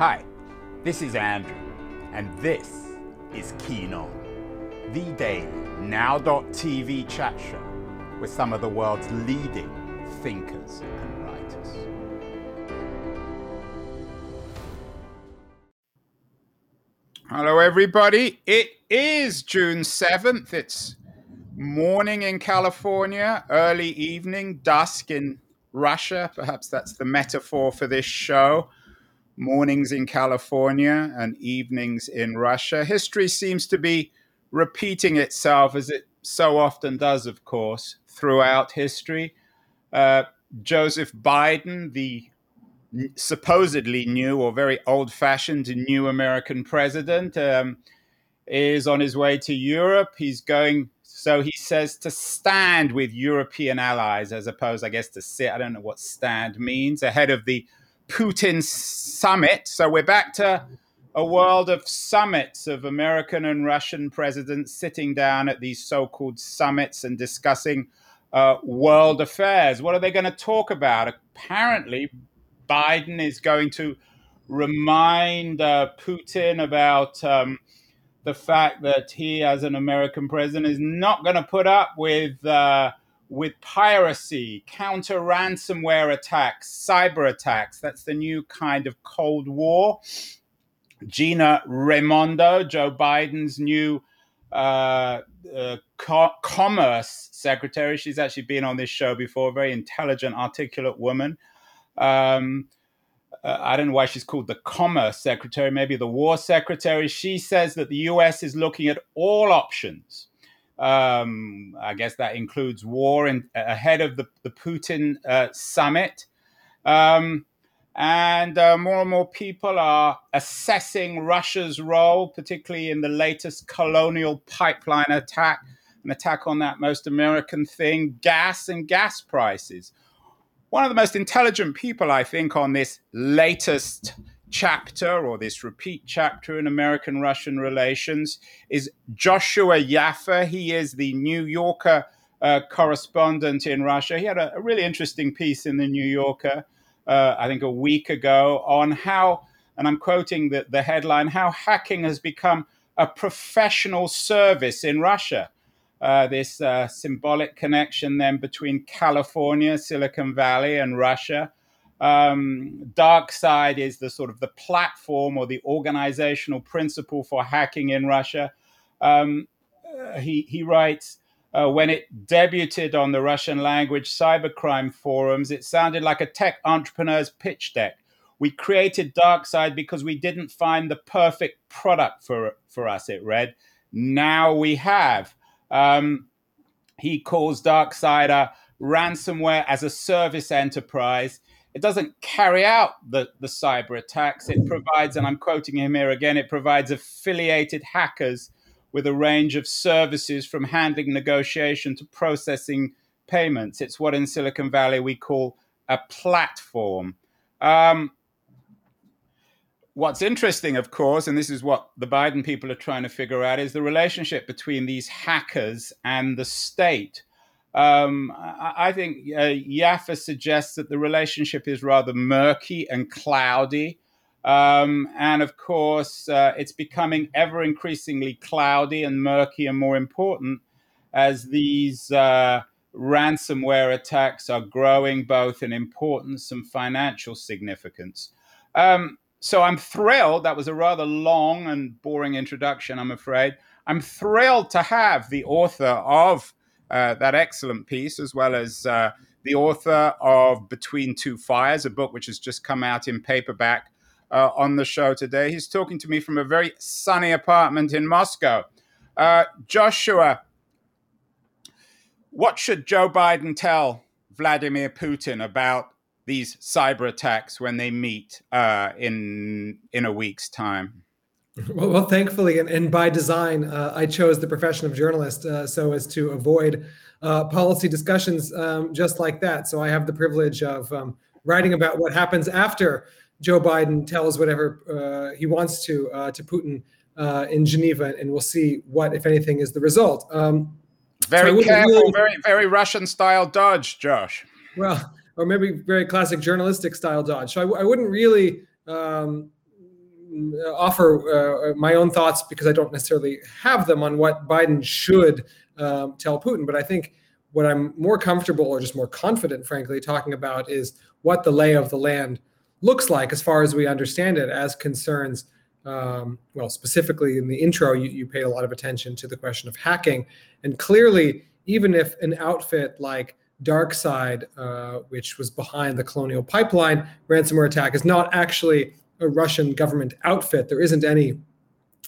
Hi, this is Andrew, and this is Keen On, the daily now.tv chat show with some of the world's leading thinkers and writers. Hello, everybody. It is June 7th. It's morning in California, early evening, dusk in Russia. Perhaps that's the metaphor for this show mornings in California and evenings in Russia. History seems to be repeating itself as it so often does, of course, throughout history. Uh, Joseph Biden, the supposedly new or very old fashioned new American president, um, is on his way to Europe. He's going, so he says, to stand with European allies as opposed, I guess, to sit. I don't know what stand means ahead of the Putin summit. So we're back to a world of summits of American and Russian presidents sitting down at these so called summits and discussing uh, world affairs. What are they going to talk about? Apparently, Biden is going to remind uh, Putin about um, the fact that he, as an American president, is not going to put up with. Uh, with piracy, counter ransomware attacks, cyber attacks. That's the new kind of Cold War. Gina Raimondo, Joe Biden's new uh, uh, co- commerce secretary. She's actually been on this show before, very intelligent, articulate woman. Um, uh, I don't know why she's called the commerce secretary, maybe the war secretary. She says that the US is looking at all options um, I guess that includes war in, ahead of the, the Putin uh, summit. Um, and uh, more and more people are assessing Russia's role, particularly in the latest colonial pipeline attack, an attack on that most American thing gas and gas prices. One of the most intelligent people, I think, on this latest chapter or this repeat chapter in American Russian relations is Joshua Yaffe. He is the New Yorker uh, correspondent in Russia. He had a, a, really interesting piece in the New Yorker, uh, I think a week ago, on how, and I'm quoting the, the headline, how hacking has become a professional service in Russia. Uh, this uh, symbolic connection then between California, Silicon Valley, and Russia. Um, DarkSide is the sort of the platform or the organizational principle for hacking in Russia. Um, uh, he, he writes, uh, when it debuted on the Russian language cybercrime forums, it sounded like a tech entrepreneur's pitch deck. We created DarkSide because we didn't find the perfect product for, for us, it read. Now we have. Um, he calls DarkSide a ransomware as a service enterprise it doesn't carry out the, the cyber attacks. It provides, and I'm quoting him here again, it provides affiliated hackers with a range of services from handling negotiation to processing payments. It's what in Silicon Valley we call a platform. Um, what's interesting, of course, and this is what the Biden people are trying to figure out, is the relationship between these hackers and the state. Um, I, think uh, Yaffe suggests that the relationship is rather murky and cloudy. Um, and of course, uh, it's becoming ever increasingly cloudy and murky and more important as these uh, ransomware attacks are growing both in importance and financial significance. Um, so I'm thrilled. That was a rather long and boring introduction, I'm afraid. I'm thrilled to have the author of uh, that excellent piece, as well as uh, the author of Between Two Fires, a book which has just come out in paperback uh, on the show today. He's talking to me from a very sunny apartment in Moscow. Uh, Joshua, what should Joe Biden tell Vladimir Putin about these cyber attacks when they meet uh, in in a week's time? Well, well thankfully, and, and, by design, uh, I chose the profession of journalist uh, so as to avoid uh, policy discussions um, just like that. So I have the privilege of um, writing about what happens after Joe Biden tells whatever uh, he wants to uh, to Putin uh, in Geneva, and we'll see what, if anything, is the result. Um, very so careful, really, very very Russian style dodge, Josh. Well, or maybe very classic journalistic style dodge. So I, I wouldn't really. Um, offer uh, my own thoughts because I don't necessarily have them on what Biden should um, tell Putin. But I think what I'm more comfortable or just more confident, frankly, talking about is what the lay of the land looks like as far as we understand it as concerns. Um, well, specifically in the intro, you, you paid a lot of attention to the question of hacking. And clearly, even if an outfit like DarkSide, uh, which was behind the Colonial Pipeline ransomware attack, is not actually a Russian government outfit. There isn't any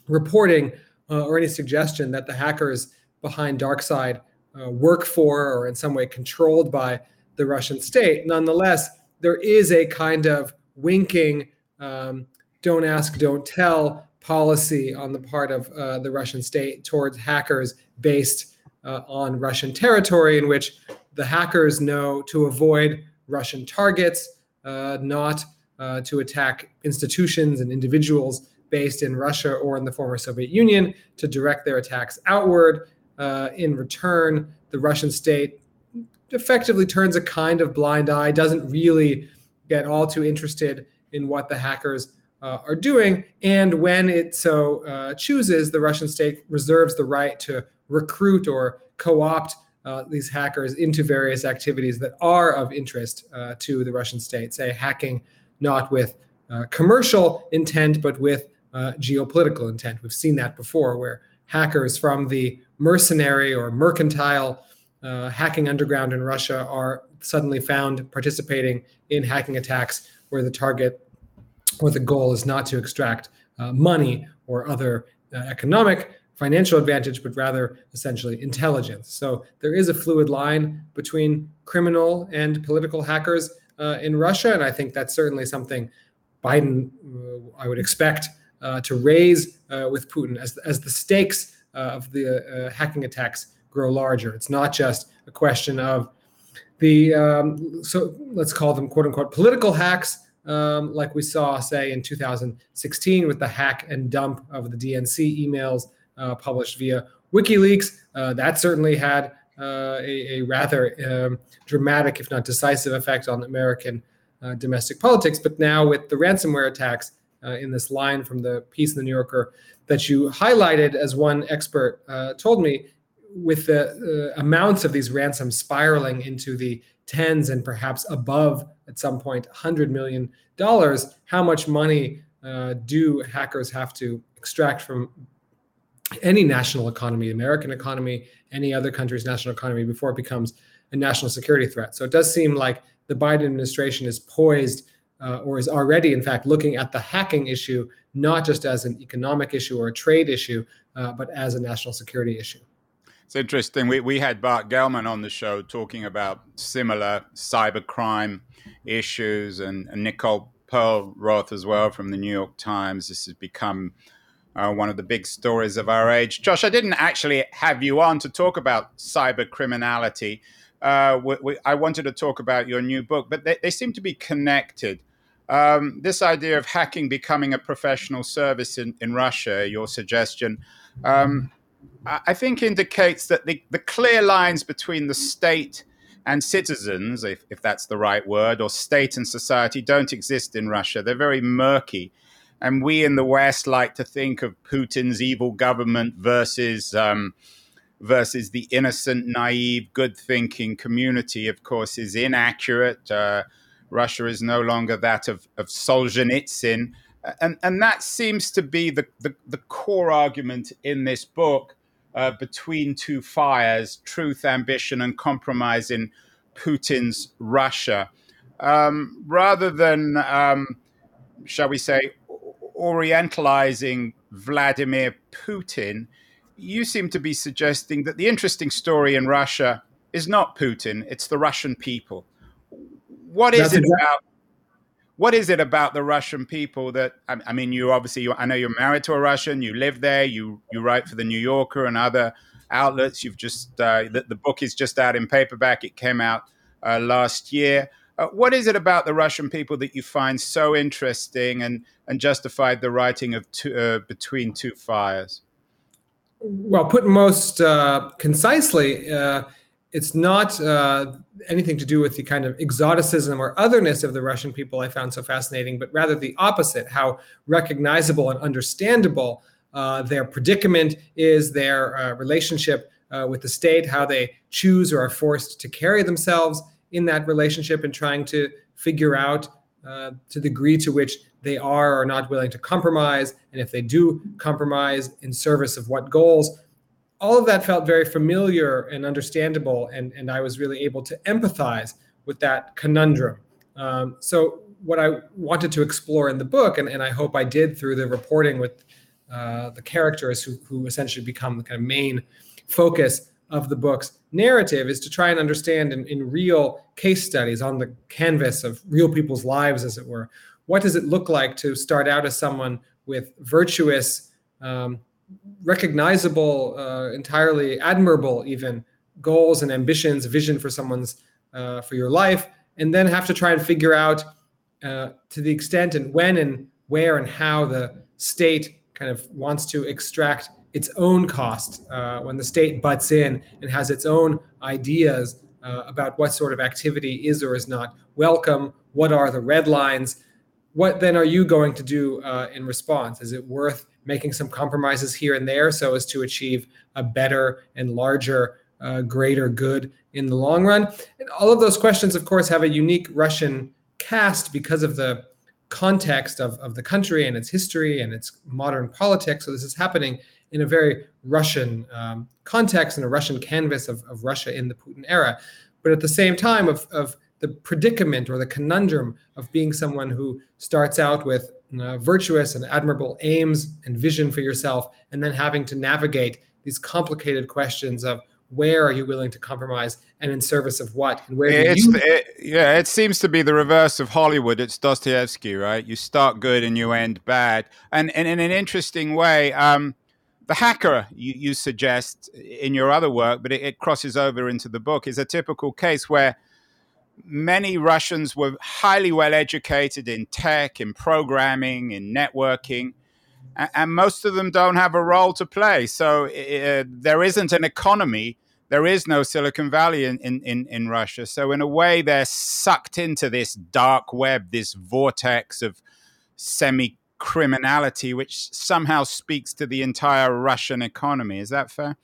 reporting uh, or any suggestion that the hackers behind DarkSide uh, work for or in some way controlled by the Russian state. Nonetheless, there is a kind of winking, um, don't ask, don't tell policy on the part of uh, the Russian state towards hackers based uh, on Russian territory, in which the hackers know to avoid Russian targets, uh, not uh, to attack institutions and individuals based in Russia or in the former Soviet Union, to direct their attacks outward. Uh, in return, the Russian state effectively turns a kind of blind eye, doesn't really get all too interested in what the hackers uh, are doing. And when it so uh, chooses, the Russian state reserves the right to recruit or co opt uh, these hackers into various activities that are of interest uh, to the Russian state, say hacking not with uh, commercial intent, but with uh, geopolitical intent. We've seen that before, where hackers from the mercenary or mercantile uh, hacking underground in Russia are suddenly found participating in hacking attacks where the target or the goal is not to extract uh, money or other economic financial advantage, but rather essentially intelligence. So there is a fluid line between criminal and political hackers uh, in Russia, and I think that's certainly something Biden, uh, I would expect, uh, to raise uh, with Putin as as the stakes of the hacking attacks grow larger. It's not just a question of the um, so let's call them quote unquote political hacks. Um, like we saw, say, in 2016 with the hack and dump of the DNC emails uh, published via WikiLeaks. Uh, that certainly had uh, a, a, rather um, dramatic, if not decisive, effect on American domestic politics. But now, with the ransomware attacks in this line from the piece in the New Yorker that you highlighted, as one expert told me, with the uh, amounts of these ransoms spiraling into the tens and perhaps above at some point 100 million dollars how much money uh, do hackers have to extract from any national economy, American economy, any other country's national economy before it becomes a national security threat. So it does seem like the Biden administration is poised uh, or is already, in fact, looking at the hacking issue not just as an economic issue or a trade issue, uh, but as a national security issue. It's interesting. We, we had Bart Gellman on the show talking about similar cybercrime issues and, and Nicole Perlroth as well from the New York Times. This has become uh, one of the big stories of our age. Josh, I didn't actually have you on to talk about cyber criminality. Uh, wanted to talk about your new book, but they, they seem to be connected. Um, this idea of hacking becoming a professional service in, in Russia, your suggestion, um, I think indicates that the, the clear lines between the state and citizens, if, if that's the right word, or state and society don't exist in Russia. They're very murky. And we in the West like to think of Putin's evil government versus um, versus the innocent, naive, good-thinking community. Of course, is inaccurate. Uh, Russia is no longer that of, of Solzhenitsyn, and and that seems to be the the, the core argument in this book. Uh, between two fires, truth, ambition, and compromise in Putin's Russia, um, rather than, um, shall we say, orientalizing Vladimir Putin, you seem to be suggesting that the interesting story in Russia is not Putin, it's the Russian people. What is That's it exactly- about? What is it about the Russian people that I mean? You obviously, I know you're married to a Russian. You live there. You you write for the New Yorker and other outlets. You've just uh, the, the book is just out in paperback. It came out uh, last year. Uh, what is it about the Russian people that you find so interesting and, and justified the writing of two, uh, Between Two Fires? Well, put most uh, concisely, uh, it's not uh, anything to do with the kind of exoticism or otherness of the Russian people I found so fascinating, but rather the opposite how recognizable and understandable uh, their predicament is, their relationship with the state, how they choose or are forced to carry themselves in that relationship, and trying to figure out uh, to the degree to which they are or not willing to compromise, and if they do compromise in service of what goals all of that felt very familiar and understandable, and, and I was really able to empathize with that conundrum. Um, so, what I wanted to explore in the book, and, and I hope I did through the reporting with uh, the characters who, who essentially become the kind of main focus of the book's narrative, is to try and understand in, in real case studies on the canvas of real people's lives, as it were, what does it look like to start out as someone with virtuous um, recognizable, uh, entirely admirable, even goals and ambitions, vision for someone's uh, for your life, and then have to try and figure out uh, to the extent and when and where and how the state kind of wants to extract its own cost uh, when the state butts in and has its own ideas uh, about what sort of activity is or is not welcome, what are the red lines, what then are you going to do uh, in response? Is it worth making some compromises here and there so as to achieve a better and larger, uh, greater good in the long run? And all of those questions, of course, have a unique Russian cast because of the context of, of the country and its history and its modern politics. So this is happening in a very Russian um, context and a Russian canvas of, of Russia in the Putin era. But at the same time, of, of the predicament or the conundrum of being someone who starts out with uh, virtuous and admirable aims and vision for yourself, and then having to navigate these complicated questions of where are you willing to compromise and in service of what and where it's, you- it, yeah it seems to be the reverse of hollywood. It's dostoevsky right? You start good and you end bad. And, and in an interesting way um, the hacker you, you, suggest in your other work but it, it crosses over into the book is a typical case where many Russians were highly well educated in tech, in programming, in networking, and most of them don't have a role to play. So uh, there isn't an economy. There is no Silicon Valley in, in, in Russia. So, in a way, they're sucked into this dark web, this vortex of semi criminality, which somehow speaks to the entire Russian economy. Is that fair?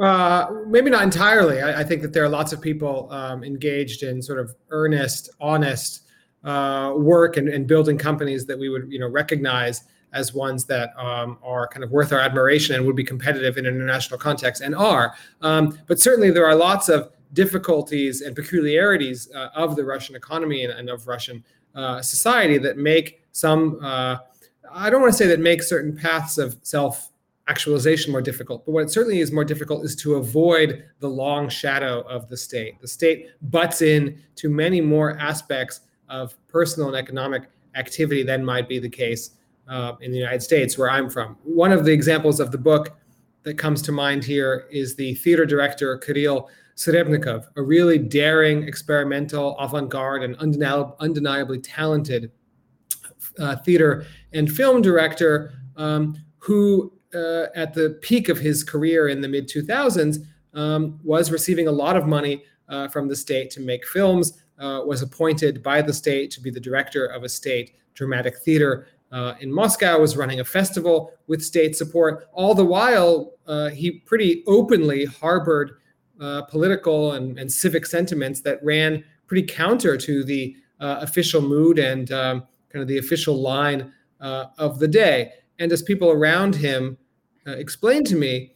Uh, maybe not entirely. I, I, think that there are lots of people um, engaged in sort of earnest, honest uh, work and, and, building companies that we would, you know, recognize as ones that um, are kind of worth our admiration and would be competitive in an international context and are. Um, but certainly, there are lots of difficulties and peculiarities uh, of the Russian economy and, and of Russian uh, society that make some. I don't want to say that makes certain paths of self actualization more difficult. But what certainly is more difficult is to avoid the long shadow of the state. The state butts in to many more aspects of personal and economic activity than might be the case uh, in the United States, where I'm from. One of the examples of the book that comes to mind here is the theater director Kirill Serebrennikov, a really daring, experimental, avant-garde, and undeniably talented uh, theater and film director um, who uh, at the peak of his career in the mid 2000s, um, was receiving a lot of money uh, from the state to make films, uh, was appointed by the state to be the director of a state dramatic theater uh, in Moscow, was running a festival with state support. All the while, uh, he pretty openly harbored uh, political and, and, civic sentiments that ran pretty counter to the official mood and um, kind of the official line of the day. And as people around him uh, explained to me,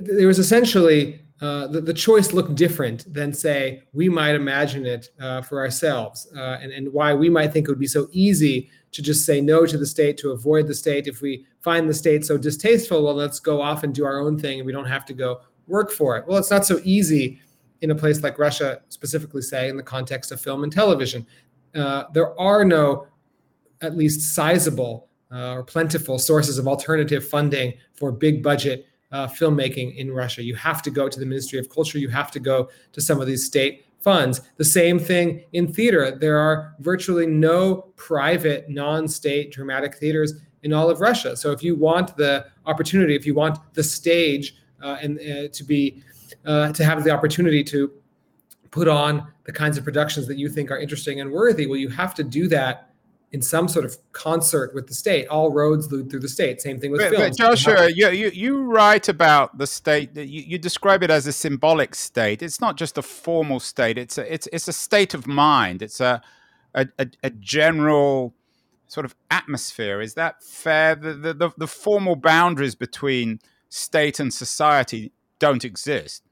there was essentially uh, the, the, choice looked different than say we might imagine it uh, for ourselves. Uh, and, and why we might think it would be so easy to just say no to the state to avoid the state. If we find the state so distasteful well let's go off and do our own thing and we don't have to go work for it. Well it's not so easy in a place like russia specifically say in the context of film and television uh, there are no at least sizable uh, or plentiful sources of alternative funding for big budget uh, filmmaking in Russia. You have to go to the Ministry of Culture. You have to go to some of these state funds. The same thing in theater. There are virtually no private, non state dramatic theaters in all of Russia. So if you want the opportunity, if you want the stage uh, and uh, to be uh, to have the opportunity to put on the kinds of productions that you think are interesting and worthy. Well, you have to do that in some sort of concert with the state. All roads lead through the state. Same thing with but, films. But Joshua, you, you, you write about the state. You, you describe it as a symbolic state. It's not just a formal state. It's a it's it's a state of mind. It's a a, a, a general sort of atmosphere. Is that fair? The, the the the formal boundaries between state and society don't exist.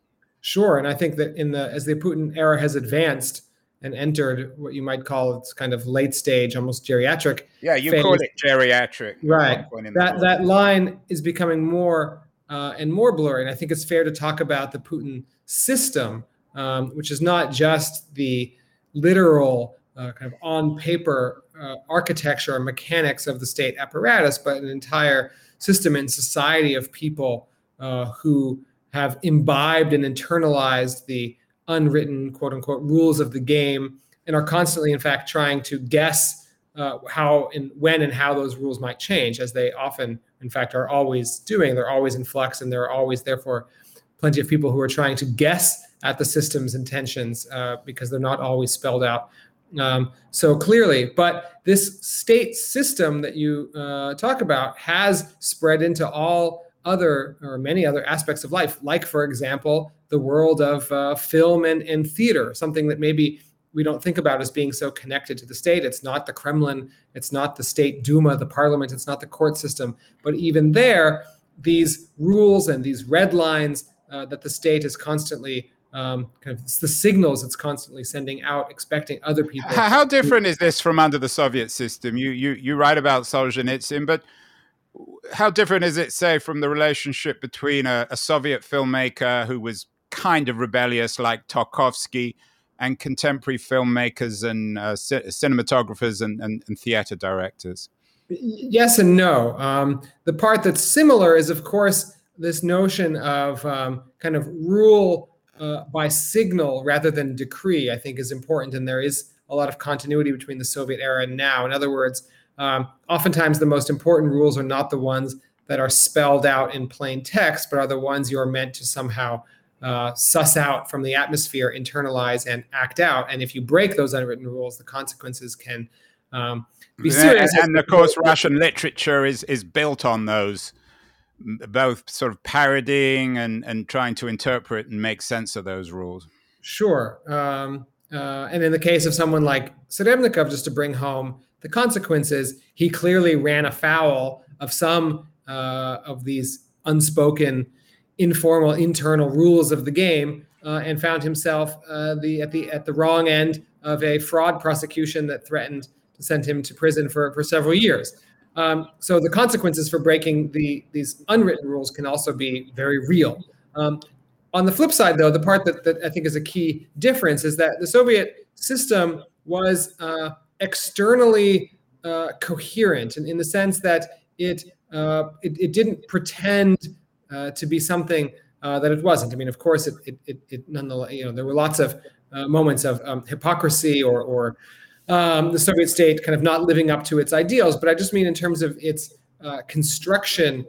Sure, and I think that in the as the Putin era has advanced and entered what you might call its kind of late stage, almost geriatric. Yeah, you phase. call it geriatric. Right. That that line is becoming more uh, and more blurry, and I think it's fair to talk about the Putin system, um, which is not just the literal uh, kind of on paper uh, architecture or mechanics of the state apparatus, but an entire system and society of people uh, who have imbibed and internalized the unwritten quote unquote rules of the game and are constantly in fact trying to guess uh, how and when and how those rules might change as they often in fact are always doing. They're always in flux and there are always therefore plenty of people who are trying to guess at the system's intentions uh, because they're not always spelled out. Um, so clearly but this state system that you uh, talk about has spread into all other or many other aspects of life like for example the world of uh, film and, and theater, something that maybe we don't think about as being so connected to the state. It's not the Kremlin, it's not the state Duma, the parliament, it's not the court system. But even there, these rules and these red lines uh, that the state is constantly um, kind of the signals it's constantly sending out, expecting other people. How, how different is this from under the Soviet system? You you you write about Solzhenitsyn, but how different is it, say, from the relationship between a, a Soviet filmmaker who was kind of rebellious like Tarkovsky and contemporary filmmakers and uh, c- cinematographers and, and, and, theater directors? Yes and no. Um, the part that's similar is, of course, this notion of um, kind of rule uh, by signal rather than decree, I think is important. And there is a lot of continuity between the Soviet era and now. In other words, um, oftentimes the most important rules are not the ones that are spelled out in plain text, but are the ones you're meant to somehow uh, suss out from the atmosphere, internalize, and act out. And if you break those unwritten rules, the consequences can um, be serious. And, and of course, Russian literature is is built on those, both sort of parodying and and trying to interpret and make sense of those rules. Sure. Um, uh, and in the case of someone like Serebrennikov, just to bring home the consequences, he clearly ran afoul of some uh, of these unspoken informal internal rules of the game uh, and found himself uh, the at the at the wrong end of a fraud prosecution that threatened to send him to prison for, for several years. Um, so the consequences for breaking the these unwritten rules can also be very real. Um, on the flip side, though, the part that, that I think is a key difference is that the Soviet system was uh, externally uh, coherent, and in the sense that it, uh, it, it didn't pretend uh, to be something uh, that it wasn't. I mean, of course, it, it, it, it nonetheless, you know, there were lots of uh, moments of um, hypocrisy or, or um, the Soviet state kind of not living up to its ideals. But I just mean in terms of its uh, construction,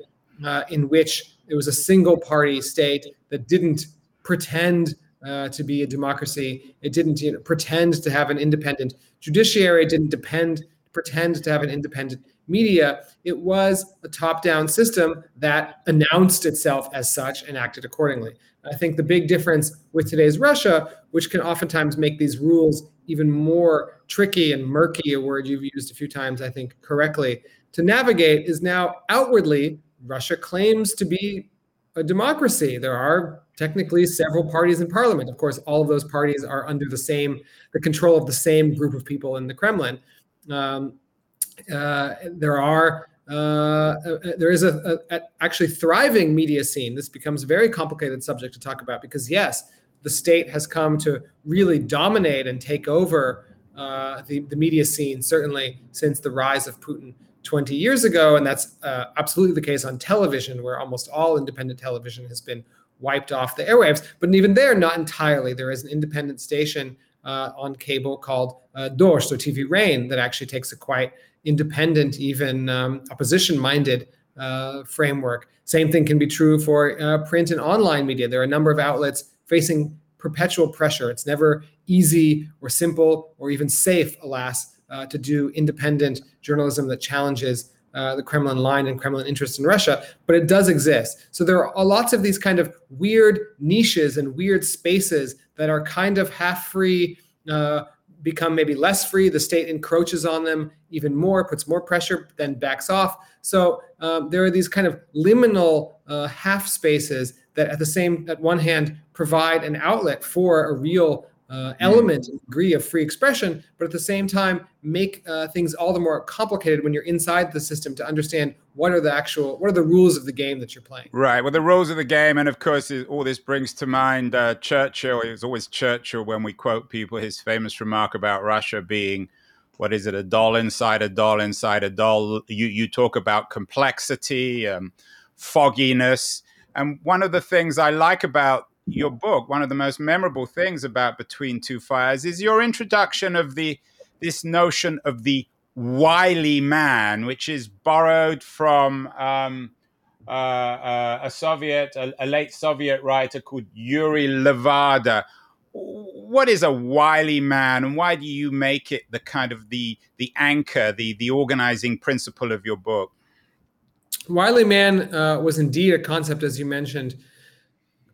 in which it was a single party state that didn't pretend uh, to be a democracy. It didn't you know, pretend to have an independent judiciary. Didn't depend pretend to have an independent media, it was a top down system that announced itself as such and acted accordingly. I think the big difference with today's Russia, which can oftentimes make these rules even more tricky and murky, a word you've used a few times, I think correctly, to navigate, is now outwardly Russia claims to be a democracy. There are technically several parties in parliament. Of course, all of those parties are under the same, the control of the same group of people in the Kremlin. Um, uh, there are uh, uh, there is a, a, a, actually thriving media scene. This becomes a very complicated subject to talk about because yes, the state has come to really dominate and take over uh, the, the media scene, certainly since the rise of Putin 20 years ago. And that's uh, absolutely the case on television, where almost all independent television has been wiped off the airwaves. But even there, not entirely. There is an independent station uh, on cable called uh, Dozhd, so TV Rain, that actually takes a quite independent, even um, opposition minded uh, framework. Same thing can be true for uh, print and online media. There are a number of outlets facing perpetual pressure. It's never easy or simple or even safe, alas, uh, to do independent journalism that challenges uh, the Kremlin line and Kremlin interest in Russia, but it does exist. So there are lots of these kind of weird niches and weird spaces that are kind of half free, uh, become maybe less free. The state encroaches on them even more, puts more pressure, then backs off. So um, there are these kind of liminal uh, half spaces that, at the same, at one hand, provide an outlet for a real uh, element and degree of free expression, but at the same time make uh, things all the more complicated when you're inside the system to understand what are the actual what are the rules of the game that you're playing. Right. Well, the rules of the game, and of course, all this brings to mind uh, Churchill. It was always Churchill when we quote people his famous remark about Russia being. What is it? A doll inside a doll inside a doll. You you talk about complexity, um, fogginess, and one of the things I like about your book, one of the most memorable things about Between Two Fires is your introduction of the this notion of the wily man, which is borrowed from um, uh, uh, a Soviet, a, a, late Soviet writer called Yuri Levada. What is a wily man, and why do you make it the kind of the the anchor, the the organizing principle of your book? Wily man uh, was indeed a concept, as you mentioned,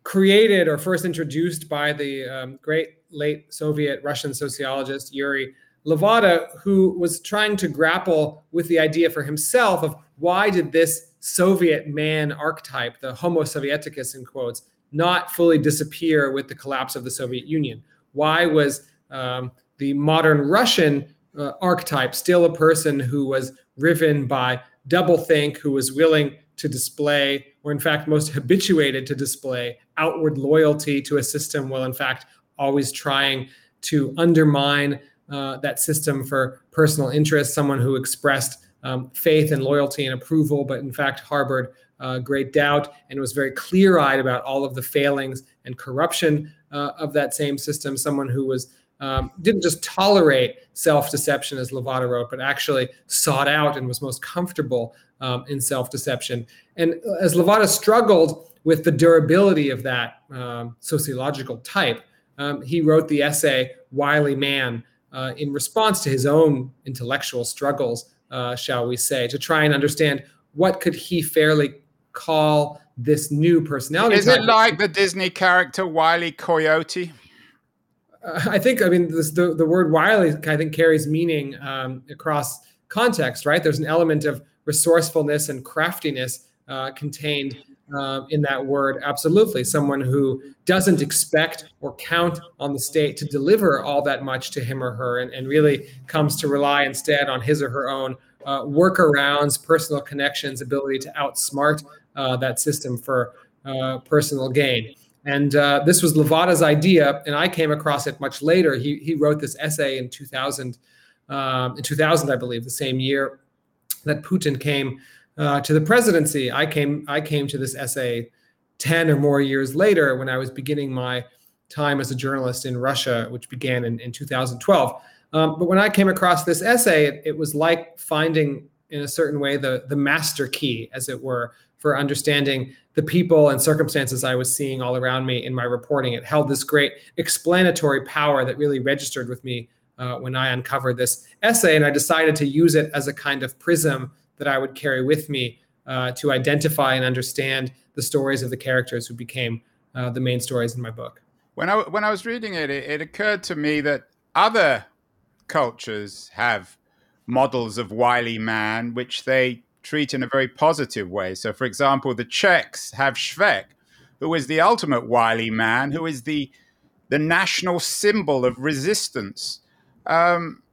created or first introduced by the um, great late Soviet Russian sociologist Yuri Levada, who was trying to grapple with the idea for himself of why did this Soviet man archetype, the Homo Sovieticus in quotes, not fully disappear with the collapse of the Soviet Union? Why was um, the modern Russian uh, archetype still a person who was riven by doublethink, who was willing to display, or in fact, most habituated to display outward loyalty to a system, while in fact, always trying to undermine uh, that system for personal interest, someone who expressed um, faith and loyalty and approval, but in fact harbored uh, great doubt and was very clear eyed about all of the failings and corruption uh, of that same system, someone who was um, didn't just tolerate self deception, as Levada wrote, but actually sought out and was most comfortable um, in self deception. And as Levada struggled with the durability of that um, sociological type, um, he wrote the essay Wily Man uh, in response to his own intellectual struggles, uh, shall we say, to try and understand what could he fairly call this new personality. Is it like the Disney character Wily Coyote? I think I mean this, the the word wily I think carries meaning um, across context, right? There's an element of resourcefulness and craftiness uh, contained uh, in that word. Absolutely, someone who doesn't expect or count on the state to deliver all that much to him or her, and, and really comes to rely instead on his or her own uh, workarounds, personal connections, ability to outsmart uh, that system for uh, personal gain. And uh, this was Levada's idea, and I came across it much later. He, he wrote this essay in 2000, um, in 2000, I believe, the same year that Putin came uh, to the presidency. I came I came to this essay 10 or more years later when I was beginning my time as a journalist in Russia, which began in, in 2012. Um, but when I came across this essay, it, it was like finding, in a certain way, the the master key, as it were, for understanding the people and circumstances I was seeing all around me in my reporting. It held this great explanatory power that really registered with me uh, when I uncovered this essay. And I decided to use it as a kind of prism that I would carry with me uh, to identify and understand the stories of the characters who became uh, the main stories in my book. When I, when I was reading it, it, it occurred to me that other cultures have models of wily man, which they treat in a very positive way. So, for example, the Czechs have Švejk, who is the ultimate wily man, who is the the national symbol of resistance. Um,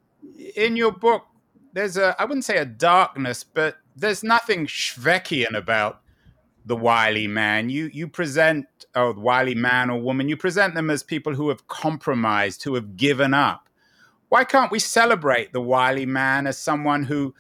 in your book, there's a I wouldn't say a darkness, but there's nothing Švejkian about the wily man. You you present oh the wily man or woman, you present them as people who have compromised, who have given up. Why can't we celebrate the wily man as someone who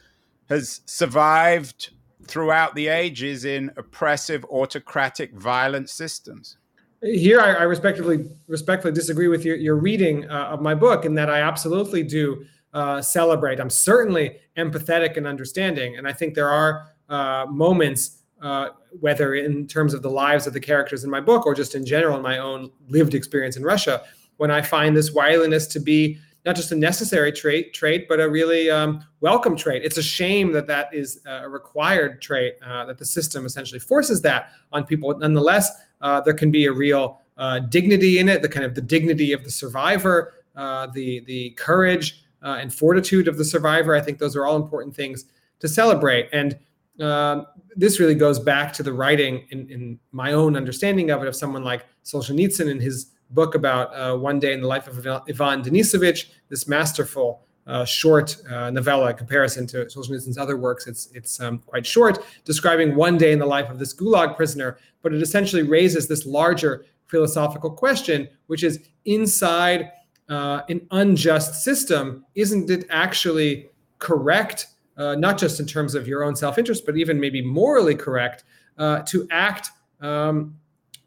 has survived throughout the ages in oppressive, autocratic, violent systems. Here, I, I respectfully respectfully disagree with your, your reading uh, of my book in that I absolutely do uh, celebrate. I'm certainly empathetic and understanding, and I think there are uh, moments, uh, whether in terms of the lives of the characters in my book or just in general in my own lived experience in Russia, when I find this wiliness to be not just a necessary trait, trait, but a really um, welcome trait. It's a shame that that is a required trait, uh, that the system essentially forces that on people. Nonetheless, uh, there can be a real uh, dignity in it, the kind of the dignity of the survivor, uh, the the courage uh, and fortitude of the survivor. I think those are all important things to celebrate. And um, this really goes back to the writing in, in, my own understanding of it of someone like Solzhenitsyn in his book about uh, one day in the life of Ivan Denisovich, this masterful uh, short uh, novella in comparison to Solzhenitsyn's other works. It's it's um, quite short, describing one day in the life of this Gulag prisoner, but it essentially raises this larger philosophical question, which is inside uh, an unjust system, isn't it actually correct, uh, not just in terms of your own self-interest, but even maybe morally correct, uh, to act, um,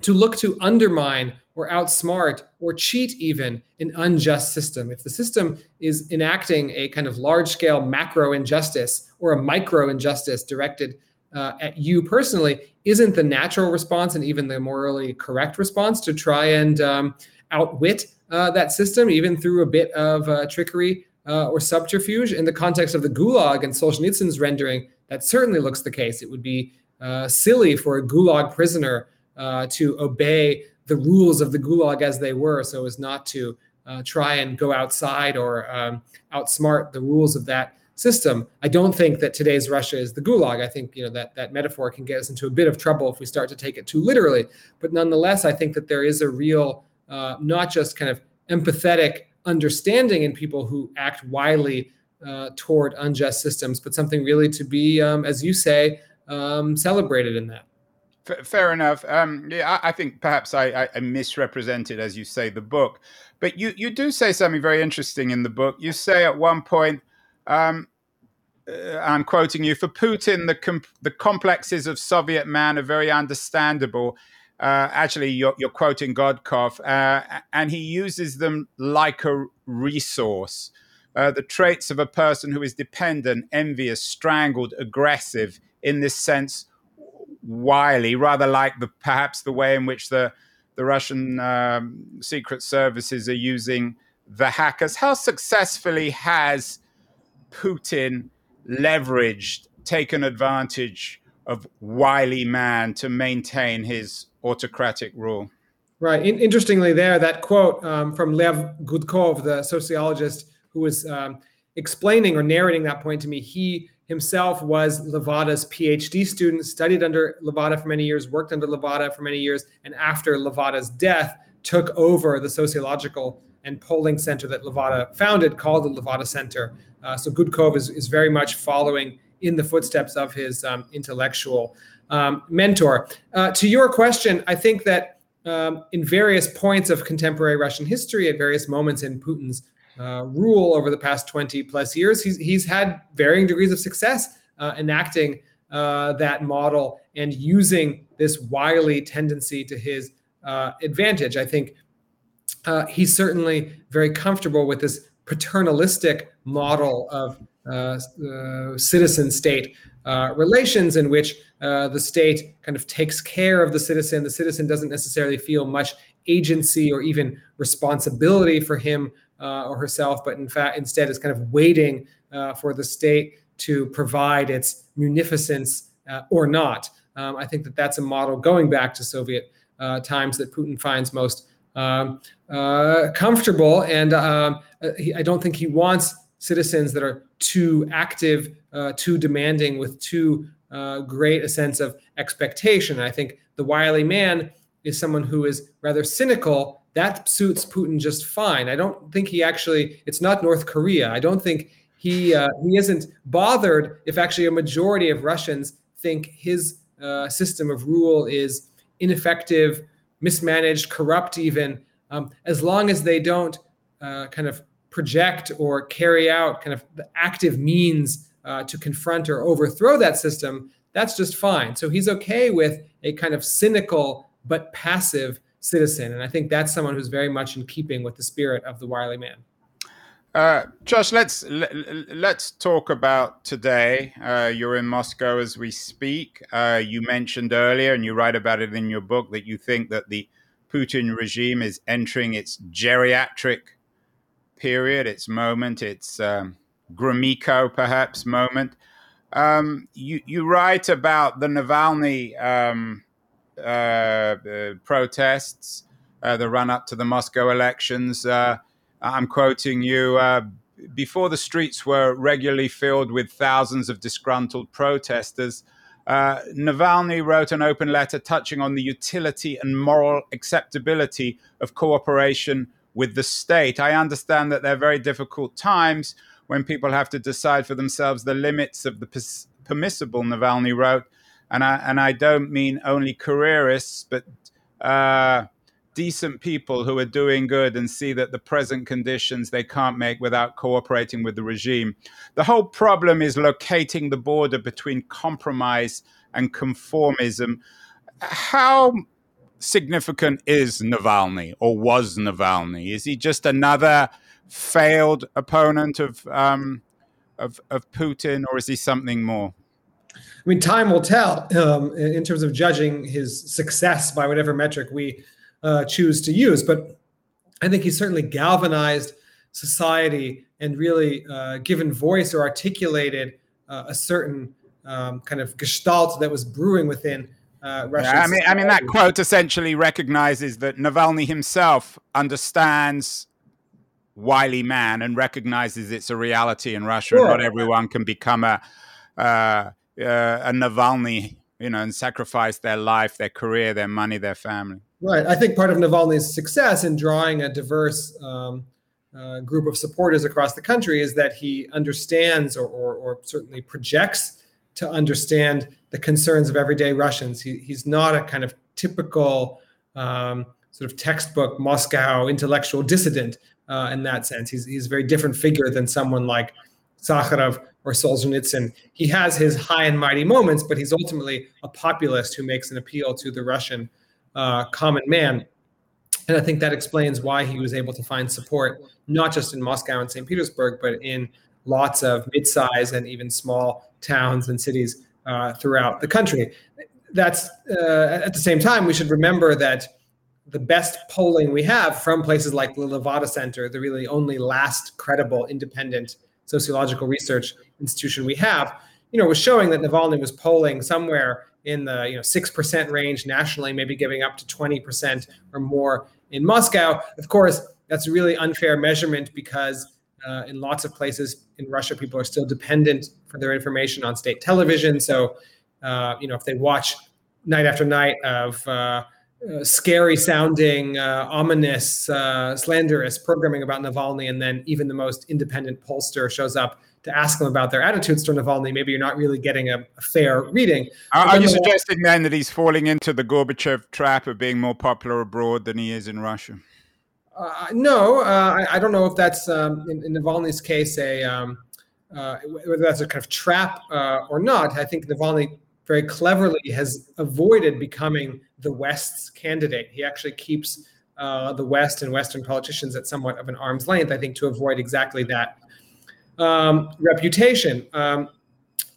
to look to undermine or outsmart or cheat even an unjust system. If the system is enacting a kind of large scale macro injustice or a micro injustice directed uh, at you personally, isn't the natural response and even the morally correct response to try and um, outwit uh, that system, even through a bit of uh, trickery uh, or subterfuge? In the context of the Gulag and Solzhenitsyn's rendering, that certainly looks the case. It would be uh, silly for a Gulag prisoner uh, to obey the rules of the gulag as they were so as not to uh, try and go outside or um, outsmart the rules of that system. I don't think that today's Russia is the gulag. I think you know that that metaphor can get us into a bit of trouble if we start to take it too literally. But nonetheless, I think that there is a real, uh, not just kind of empathetic understanding in people who act wildly uh, toward unjust systems, but something really to be, um, as you say, um, celebrated in that. F- fair enough. Um, yeah, I, I, think perhaps I, I, misrepresented, as you say, the book. But you, you do say something very interesting in the book. You say at one point, um, uh, I'm quoting you, for Putin, the, com- the complexes of Soviet man are very understandable. Uh, actually, you're, you're, quoting Gudkov, uh, and he uses them like a resource. Uh, the traits of a person who is dependent, envious, strangled, aggressive, in this sense, wily, rather like the perhaps the way in which the the Russian um, secret services are using the hackers. How successfully has Putin leveraged, taken advantage of wily man to maintain his autocratic rule? Right. In- interestingly, there that quote um, from Lev Gudkov, the sociologist who was um, explaining or narrating that point to me, he himself was Levada's PhD student, studied under Levada for many years, worked under Levada for many years, and after Levada's death, took over the sociological and polling center that Levada founded, called the Levada Center. Uh, so Gudkov is, is very much following in the footsteps of his um, intellectual um, mentor. Uh, to your question, I think that um, in various points of contemporary Russian history, at various moments in Putin's uh, rule over the past 20 plus years, he's, he's had varying degrees of success uh, enacting uh, that model and using this wily tendency to his uh, advantage. I think uh, he's certainly very comfortable with this paternalistic model of uh, citizen state relations in which the state kind of takes care of the citizen. The citizen doesn't necessarily feel much agency or even responsibility for him uh, or herself, but in fact, instead is kind of waiting uh, for the state to provide its munificence uh, or not. Um, I think that that's a model going back to Soviet uh, times that Putin finds most um, uh, comfortable. And um, he, I don't think he wants citizens that are too active, too demanding, with too great a sense of expectation. I think the wily man is someone who is rather cynical that suits Putin just fine. I don't think he actually. It's not North Korea. I don't think he uh, he isn't bothered if actually a majority of Russians think his uh, system of rule is ineffective, mismanaged, corrupt, even um, as long as they don't uh, kind of project or carry out kind of the active means uh, to confront or overthrow that system. That's just fine. So he's okay with a kind of cynical but passive citizen. And I think that's someone who's very much in keeping with the spirit of the wily man. Uh, Josh, let's let's talk about today. Uh, you're in Moscow as we speak. Uh, you mentioned earlier, and you write about it in your book, that you think that the Putin regime is entering its geriatric period, its moment, its um, Gromyko perhaps moment. Um, you you write about the Navalny um, protests, uh, the run up to the Moscow elections. Uh, I'm quoting you. Uh, before the streets were regularly filled with thousands of disgruntled protesters, uh, Navalny wrote an open letter touching on the utility and moral acceptability of cooperation with the state. I understand that they're very difficult times when people have to decide for themselves the limits of the permissible, Navalny wrote. And I, and I don't mean only careerists, but uh, decent people who are doing good and see that the present conditions they can't make without cooperating with the regime. The whole problem is locating the border between compromise and conformism. How significant is Navalny or was Navalny? Is he just another failed opponent of um, of, of Putin, or is he something more? I mean, time will tell um, in terms of judging his success by whatever metric we uh, choose to use. But I think he's certainly galvanized society and really uh, given voice or articulated uh, a certain um, kind of gestalt that was brewing within uh, Russia. Yeah, I mean, I mean that quote essentially recognizes that Navalny himself understands wily man and recognizes it's a reality in Russia, sure. and not everyone can become a uh, uh, a Navalny, you know, and sacrifice their life, their career, their money, their family. Right. I think part of Navalny's success in drawing a diverse um, uh, group of supporters across the country is that he understands or, or, or, certainly projects to understand the concerns of everyday Russians. He, he's not a kind of typical um, sort of textbook Moscow intellectual dissident uh, in that sense. He's, he's a very different figure than someone like Sakharov or Solzhenitsyn. He has his high and mighty moments, but he's ultimately a populist who makes an appeal to the Russian uh, common man. And I think that explains why he was able to find support, not just in Moscow and St. Petersburg, but in lots of mid-sized and even small towns and cities uh, throughout the country. That's uh, at the same time, we should remember that the best polling we have from places like the Levada Center, the really only last credible independent sociological research institution we have, you know, was showing that Navalny was polling somewhere in the you know six percent range nationally, maybe giving up to twenty percent or more in Moscow. Of course, that's a really unfair measurement because uh, in lots of places in Russia, people are still dependent for their information on state television. So, uh, you know, if they watch night after night of uh, uh, scary sounding, uh, ominous, uh, slanderous programming about Navalny, and then even the most independent pollster shows up to ask them about their attitudes toward Navalny, maybe you're not really getting a, a fair reading. Are, are you suggesting then that he's falling into the Gorbachev trap of being more popular abroad than he is in Russia? Uh, no, uh, I, I, don't know if that's um, in, in, Navalny's case a um, uh, whether that's a kind of trap uh, or not. I think Navalny very cleverly has avoided becoming the West's candidate. He actually keeps uh, the West and Western politicians at somewhat of an arm's length, I think, to avoid exactly that um, reputation. Um,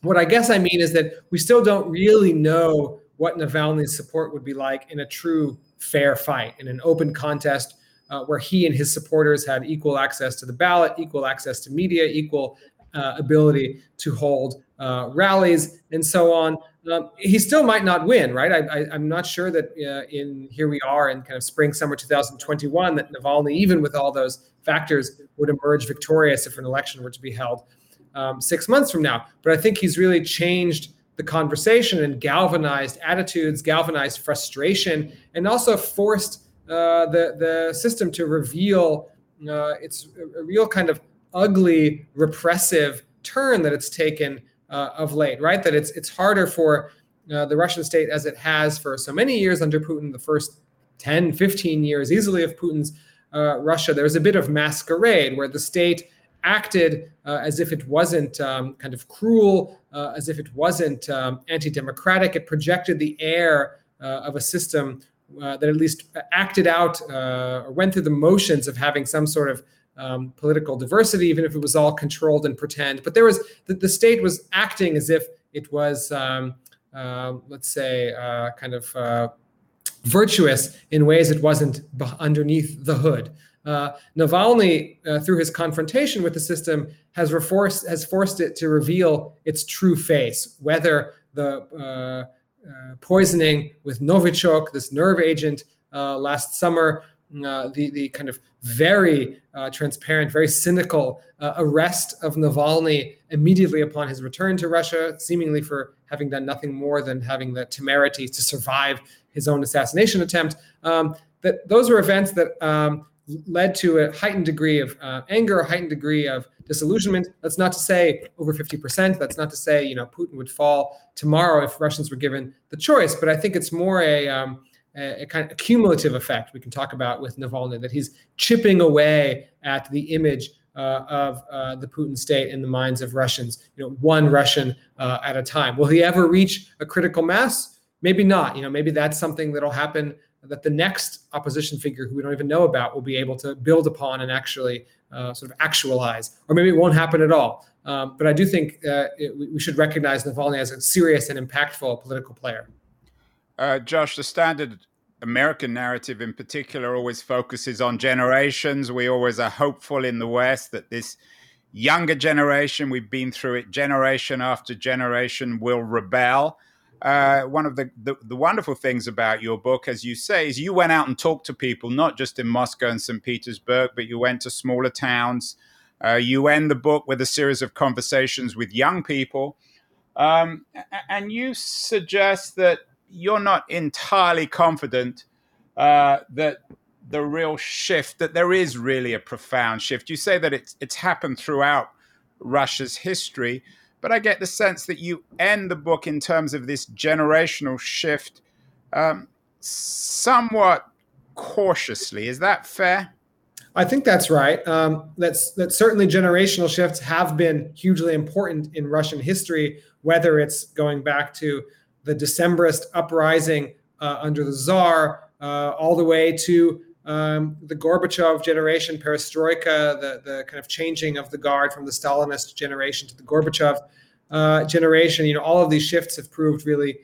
what I guess I mean is that we still don't really know what Navalny's support would be like in a true fair fight, in an open contest uh, where he and his supporters had equal access to the ballot, equal access to media, equal uh, ability to hold uh, rallies, and so on. Um, he still might not win, right? I, am not sure that uh, in here we are in kind of spring summer 2021 that Navalny, even with all those factors, would emerge victorious if an election were to be held um, six months from now. But I think he's really changed the conversation and galvanized attitudes, galvanized frustration, and also forced uh, the the system to reveal uh, its a real kind of ugly repressive turn that it's taken uh, of late, right? That it's it's harder for uh, the Russian state as it has for so many years under Putin, the first 10, 15 years easily of Putin's uh, Russia. There was a bit of masquerade where the state acted uh, as if it wasn't um, kind of cruel, uh, as if it wasn't um, anti-democratic. It projected the air uh, of a system that at least acted out or went through the motions of having some sort of um, political diversity, even if it was all controlled and pretend. But there was the, the state was acting as if it was, um, uh, let's say, uh, kind of uh, virtuous in ways it wasn't underneath the hood. Uh, Navalny, uh, through his confrontation with the system, has, reforced, has forced it to reveal its true face, whether the uh, poisoning with Novichok, this nerve agent, last summer, uh, the, the kind of very transparent, very cynical arrest of Navalny immediately upon his return to Russia, seemingly for having done nothing more than having the temerity to survive his own assassination attempt. Um, that those were events that um, led to a heightened degree of uh, anger, a heightened degree of disillusionment. That's not to say over 50%. That's not to say you know Putin would fall tomorrow if Russians were given the choice. But I think it's more a um, a, kind of cumulative effect we can talk about with Navalny that he's chipping away at the image uh, of uh, the Putin state in the minds of Russians. You know, one Russian uh, at a time. Will he ever reach a critical mass? Maybe not. You know, maybe that's something that'll happen that the next opposition figure who we don't even know about will be able to build upon and actually uh, sort of actualize, or maybe it won't happen at all. Um, but I do think uh, it, we should recognize Navalny as a serious and impactful political player. Uh, Josh, the standard American narrative in particular always focuses on generations. We always are hopeful in the West that this younger generation, we've been through it generation after generation, will rebel uh, one of the, the, the wonderful things about your book, as you say, is you went out and talked to people, not just in Moscow and St. Petersburg, but you went to smaller towns. Uh, you end the book with a series of conversations with young people. Um, and you suggest that you're not entirely confident uh, that the real shift, that there is really a profound shift. You say that it's, it's happened throughout Russia's history. But I get the sense that you end the book in terms of this generational shift um, somewhat cautiously. Is that fair? I think that's right. Um, that's that certainly generational shifts have been hugely important in Russian history, whether it's going back to the Decembrist uprising uh, under the Tsar, uh, all the way to um, the Gorbachev generation, perestroika, the, the kind of changing of the guard from the Stalinist generation to the Gorbachev uh, generation. You know, all of these shifts have proved really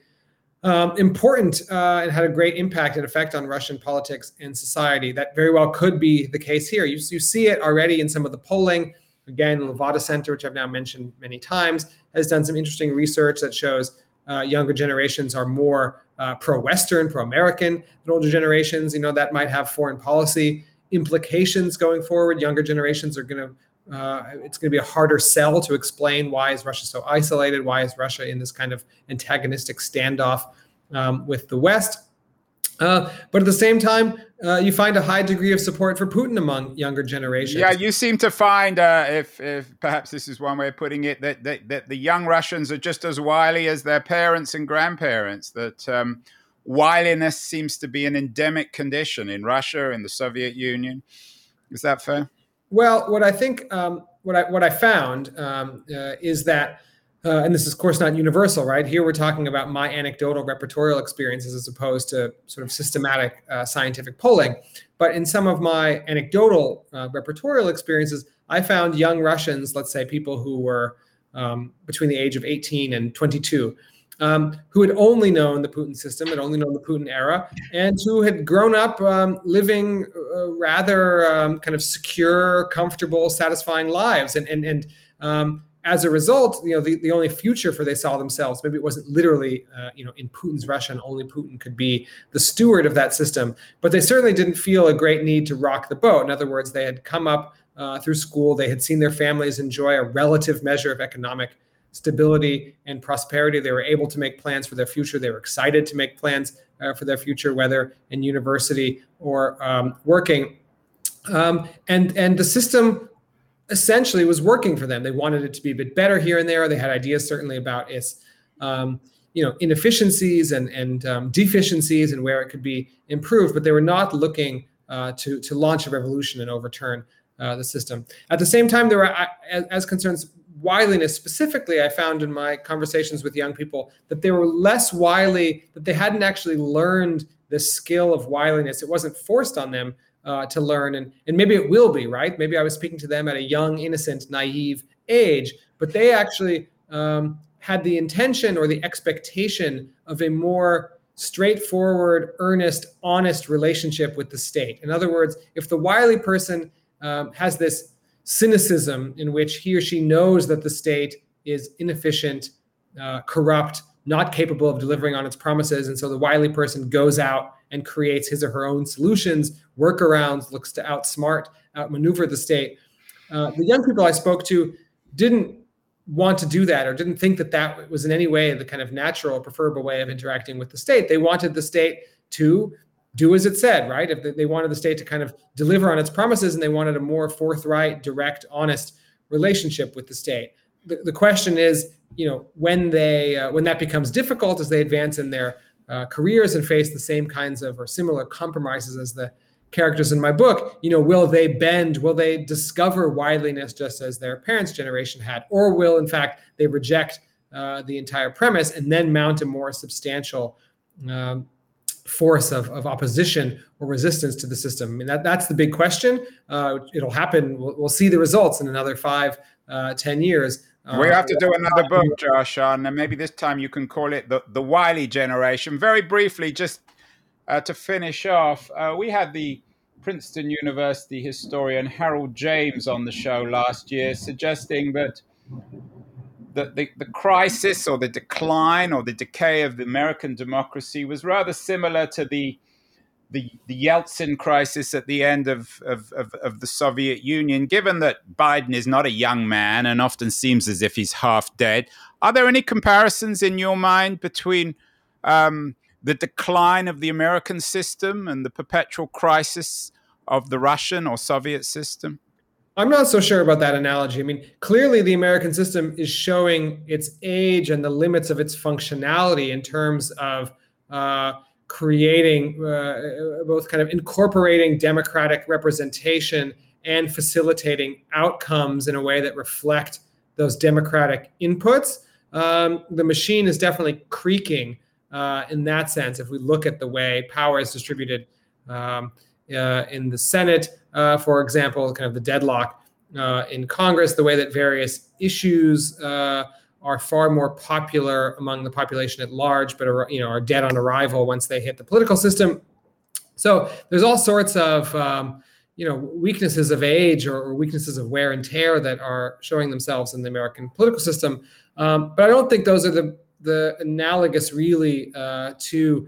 um, important uh, and had a great impact and effect on Russian politics and society. That very well could be the case here. You, you see it already in some of the polling. Again, Levada Center, which I've now mentioned many times, has done some interesting research that shows uh, younger generations are more uh, pro-Western, pro-American than older generations. You know that might have foreign policy implications going forward. Younger generations are going to uh, it's going to be a harder sell to explain why is Russia so isolated? Why is Russia in this kind of antagonistic standoff um, with the West? Uh, but at the same time, uh, you find a high degree of support for Putin among younger generations. Yeah, you seem to find, uh, if, if perhaps this is one way of putting it, that, that, that, the young Russians are just as wily as their parents and grandparents. That um, wiliness seems to be an endemic condition in Russia, in the Soviet Union. Is that fair? Well, what I think, um, what I what I found um, uh, is that uh, and this is of course not universal, right? Here we're talking about my anecdotal repertorial experiences as opposed to sort of systematic uh, scientific polling. But in some of my anecdotal uh, repertorial experiences, I found young Russians, let's say people who were um, between the age of 18 and 22, um, who had only known the Putin system, had only known the Putin era, and who had grown up um, living uh, rather um, kind of secure, comfortable, satisfying lives, and and and um, as a result, you know, the, the only future for they saw themselves, maybe it wasn't literally, uh, you know, in Putin's Russia, and only Putin could be the steward of that system. But they certainly didn't feel a great need to rock the boat. In other words, they had come up uh, through school, they had seen their families enjoy a relative measure of economic stability and prosperity. They were able to make plans for their future. They were excited to make plans uh, for their future, whether in university or um, working. Um, and and the system essentially was working for them. They wanted it to be a bit better here and there. They had ideas certainly about its, um, you know, inefficiencies and and um, deficiencies and where it could be improved. But they were not looking uh, to to launch a revolution and overturn uh, the system. At the same time, there were as, as concerns wiliness specifically. I found in my conversations with young people that they were less wily, that they hadn't actually learned the skill of wiliness. It wasn't forced on them uh, to learn, and and maybe it will be right. Maybe I was speaking to them at a young, innocent, naive age, but they actually um, had the intention or the expectation of a more straightforward, earnest, honest relationship with the state. In other words, if the wily person um, has this cynicism in which he or she knows that the state is inefficient, uh, corrupt, not capable of delivering on its promises. And so the wily person goes out and creates his or her own solutions, workarounds, looks to outsmart, outmaneuver the state. Uh, the young people I spoke to didn't want to do that or didn't think that that was in any way the kind of natural, preferable way of interacting with the state. They wanted the state to do as it said, right? If they wanted the state to kind of deliver on its promises and they wanted a more forthright, direct, honest relationship with the state. The, the question is, you know, when they uh, when that becomes difficult as they advance in their uh, careers and face the same kinds of or similar compromises as the characters in my book, you know, will they bend? Will they discover wiliness just as their parents' generation had, or will in fact they reject uh, the entire premise and then mount a more substantial um, force of, of opposition or resistance to the system? I mean, that, that's the big question. Uh, it'll happen. We'll, we'll, see the results in another five, uh, ten years. We have to do another book, Josh, and maybe this time you can call it the, the Wily generation. Very briefly, just uh, to finish off, uh, we had the Princeton University historian Harold James on the show last year, suggesting that the, the, the, crisis or the decline or the decay of the American democracy was rather similar to the the, the Yeltsin crisis at the end of, of, of, of, the Soviet Union, given that Biden is not a young man and often seems as if he's half dead, are there any comparisons in your mind between um, the decline of the American system and the perpetual crisis of the Russian or Soviet system? I'm not so sure about that analogy. I mean, clearly the American system is showing its age and the limits of its functionality in terms of uh, creating uh, both kind of incorporating democratic representation and facilitating outcomes in a way that reflect those democratic inputs. Um, the machine is definitely creaking uh, in that sense. If we look at the way power is distributed um, uh, in the Senate, uh, for example, kind of the deadlock uh, in Congress, the way that various issues uh, are far more popular among the population at large, but are, you know are dead on arrival once they hit the political system. So there's all sorts of um, you know weaknesses of age or, weaknesses of wear and tear that are showing themselves in the American political system. Um, but I don't think those are the the analogous really uh, to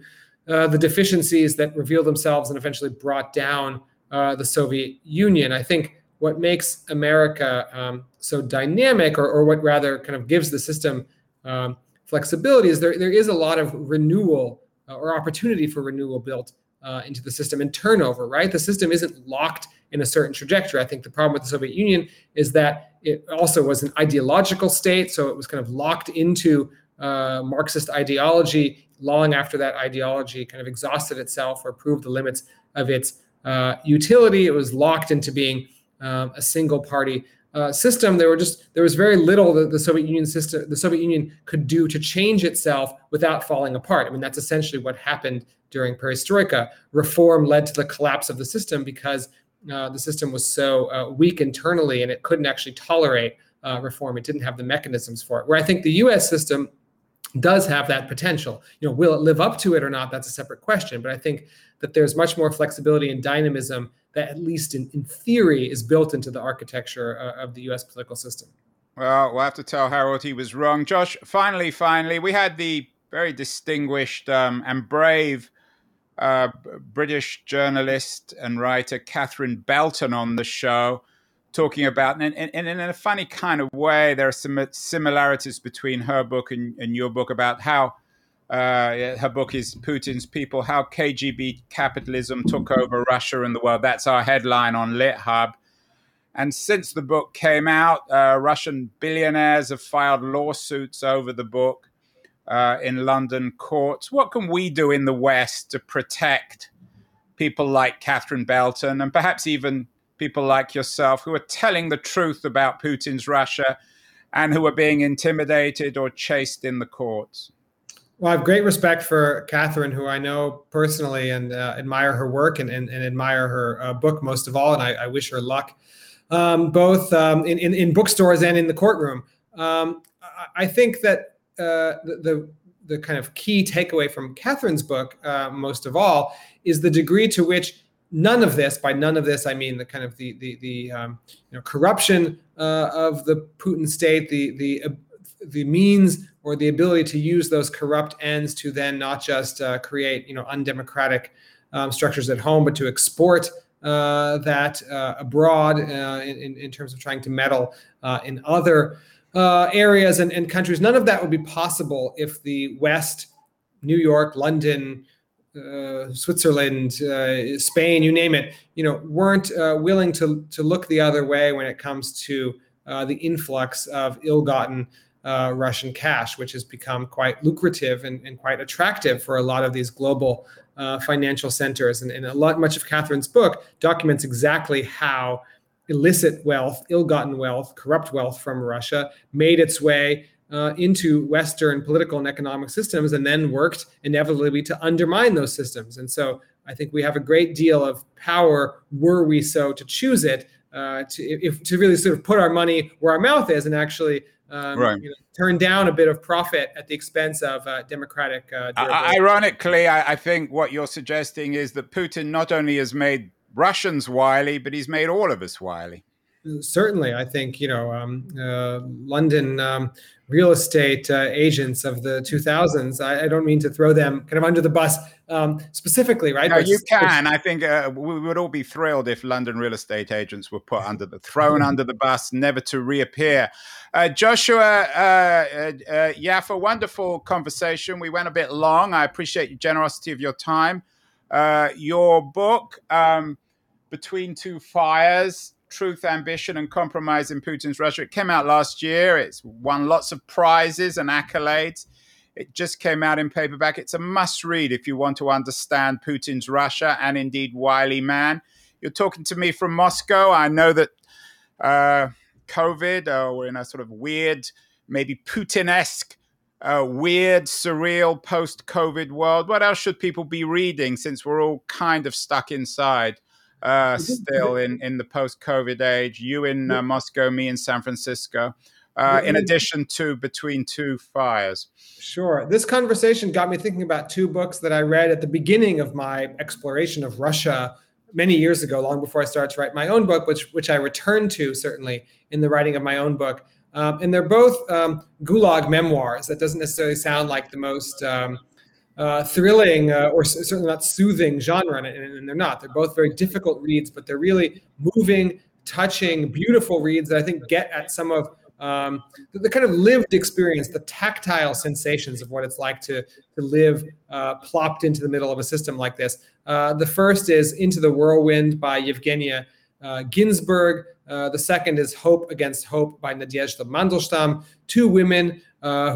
uh, the deficiencies that revealed themselves and eventually brought down uh, the Soviet Union. I think what makes America um, so dynamic, or, or, what rather kind of gives the system um, flexibility, is there, there is a lot of renewal uh, or opportunity for renewal built uh, into the system and turnover, right? The system isn't locked in a certain trajectory. I think the problem with the Soviet Union is that it also was an ideological state, so it was kind of locked into uh, Marxist ideology long after that ideology kind of exhausted itself or proved the limits of its uh, utility. It was locked into being um, a single party uh, system. There were just there was very little that the Soviet Union system, the Soviet Union could do to change itself without falling apart. I mean, that's essentially what happened during Perestroika. Reform led to the collapse of the system because uh, the system was so uh, weak internally and it couldn't actually tolerate uh, reform. It didn't have the mechanisms for it. Where I think the U.S. system does have that potential. You know, will it live up to it or not? That's a separate question. But I think that there's much more flexibility and dynamism that, at least in, in theory, is built into the architecture uh, of the U.S. political system. Well, we'll have to tell Harold he was wrong. Josh, finally, finally, we had the very distinguished um, and brave uh, British journalist and writer Catherine Belton on the show talking about, and, and, and, in a funny kind of way, there are some similarities between her book and, and your book about how uh, her book is Putin's People, how KGB capitalism took over Russia and the world. That's our headline on LitHub. And since the book came out, uh, Russian billionaires have filed lawsuits over the book uh, in London courts. What can we do in the West to protect people like Catherine Belton and perhaps even people like yourself who are telling the truth about Putin's Russia and who are being intimidated or chased in the courts? Well, I have great respect for Catherine, who I know personally and uh, admire her work and, and, and admire her uh, book most of all. And I, I wish her luck, um, both um, in, in, in, bookstores and in the courtroom. Um, I think that uh, the, the, the kind of key takeaway from Catherine's book, uh, most of all, is the degree to which none of this, by none of this, I mean the kind of the the, the um, you know corruption uh, of the Putin state, the the the means or the ability to use those corrupt ends to then not just uh, create you know undemocratic um, structures at home, but to export uh, that uh, abroad uh, in, in terms of trying to meddle uh, in other uh, areas and, and countries. None of that would be possible if the West, New York, London, Switzerland, Spain, you name it, you know, weren't willing to to look the other way when it comes to the influx of ill-gotten uh, Russian cash, which has become quite lucrative and, and quite attractive for a lot of these global uh, financial centers. And, and, a lot, much of Catherine's book documents exactly how illicit wealth, ill-gotten wealth, corrupt wealth from Russia made its way uh, into Western political and economic systems, and then worked inevitably to undermine those systems. And so, I think we have a great deal of power, were we so to choose it, uh, to if, to really sort of put our money where our mouth is, and actually um, right. you know, turn down a bit of profit at the expense of uh, democratic. Uh, ironically, I, I, think what you're suggesting is that Putin not only has made Russians wily, but he's made all of us wily. Certainly, I think you know um, uh, London um, real estate uh, agents of the 2000s. I, I, don't mean to throw them kind of under the bus um, specifically, right? No, but you can. I think uh, we would all be thrilled if London real estate agents were put under the thrown mm-hmm. under the bus, never to reappear. Uh, Joshua uh, uh, uh, Yaffe, wonderful conversation. We went a bit long. I appreciate your generosity of your time. your book, um, Between Two Fires Truth, Ambition, and Compromise in Putin's Russia. It came out last year. It's won lots of prizes and accolades. It just came out in paperback. It's a must read if you want to understand Putin's Russia and indeed Wily Man. You're talking to me from Moscow. I know that uh, COVID, uh, we're in a sort of weird, maybe Putin esque, uh, weird, surreal post COVID world. What else should people be reading since we're all kind of stuck inside? Uh, still in, in the post COVID age. You in uh, Moscow, me in San Francisco. Uh, in addition to Between Two Fires. Sure. This conversation got me thinking about two books that I read at the beginning of my exploration of Russia many years ago, long before I started to write my own book, which which I returned to certainly in the writing of my own book. Um, and they're both um, Gulag memoirs. That doesn't necessarily sound like the most um, uh, thrilling uh, or certainly not soothing genre, and, and, they're not. They're both very difficult reads, but they're really moving, touching, beautiful reads that I think get at some of um, the, the, kind of lived experience, the tactile sensations of what it's like to to live uh, plopped into the middle of a system like this. Uh, the first is Into the Whirlwind by Yevgenia uh, Ginzburg. Uh, the second is Hope Against Hope by Nadezhda Mandelstam. Two women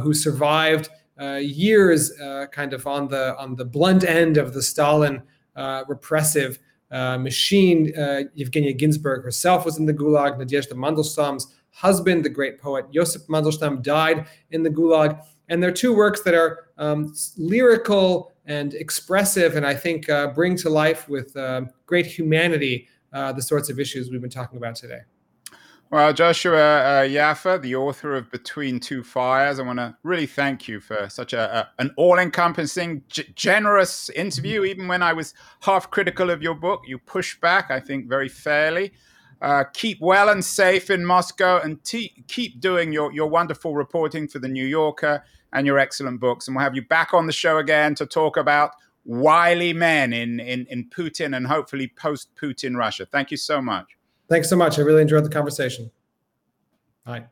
who survived years uh, kind of on the on the blunt end of the Stalin uh, repressive machine. Yevgenia Ginzburg herself was in the Gulag. Nadezhda Mandelstam's husband, the great poet Osip Mandelstam, died in the Gulag. And they're two works that are um, lyrical and expressive, and I think uh, bring to life with uh, great humanity uh, the sorts of issues we've been talking about today. Well, Joshua uh, Yaffe, the author of Between Two Fires, I want to really thank you for such a, a an all-encompassing, g- generous interview. Even when I was half critical of your book, you pushed back, I think, very fairly. Uh, keep well and safe in Moscow, and keep doing your your wonderful reporting for the New Yorker and your excellent books. And we'll have you back on the show again to talk about wily men in in, in Putin and hopefully post-Putin Russia. Thank you so much. Thanks so much. I really enjoyed the conversation. Bye.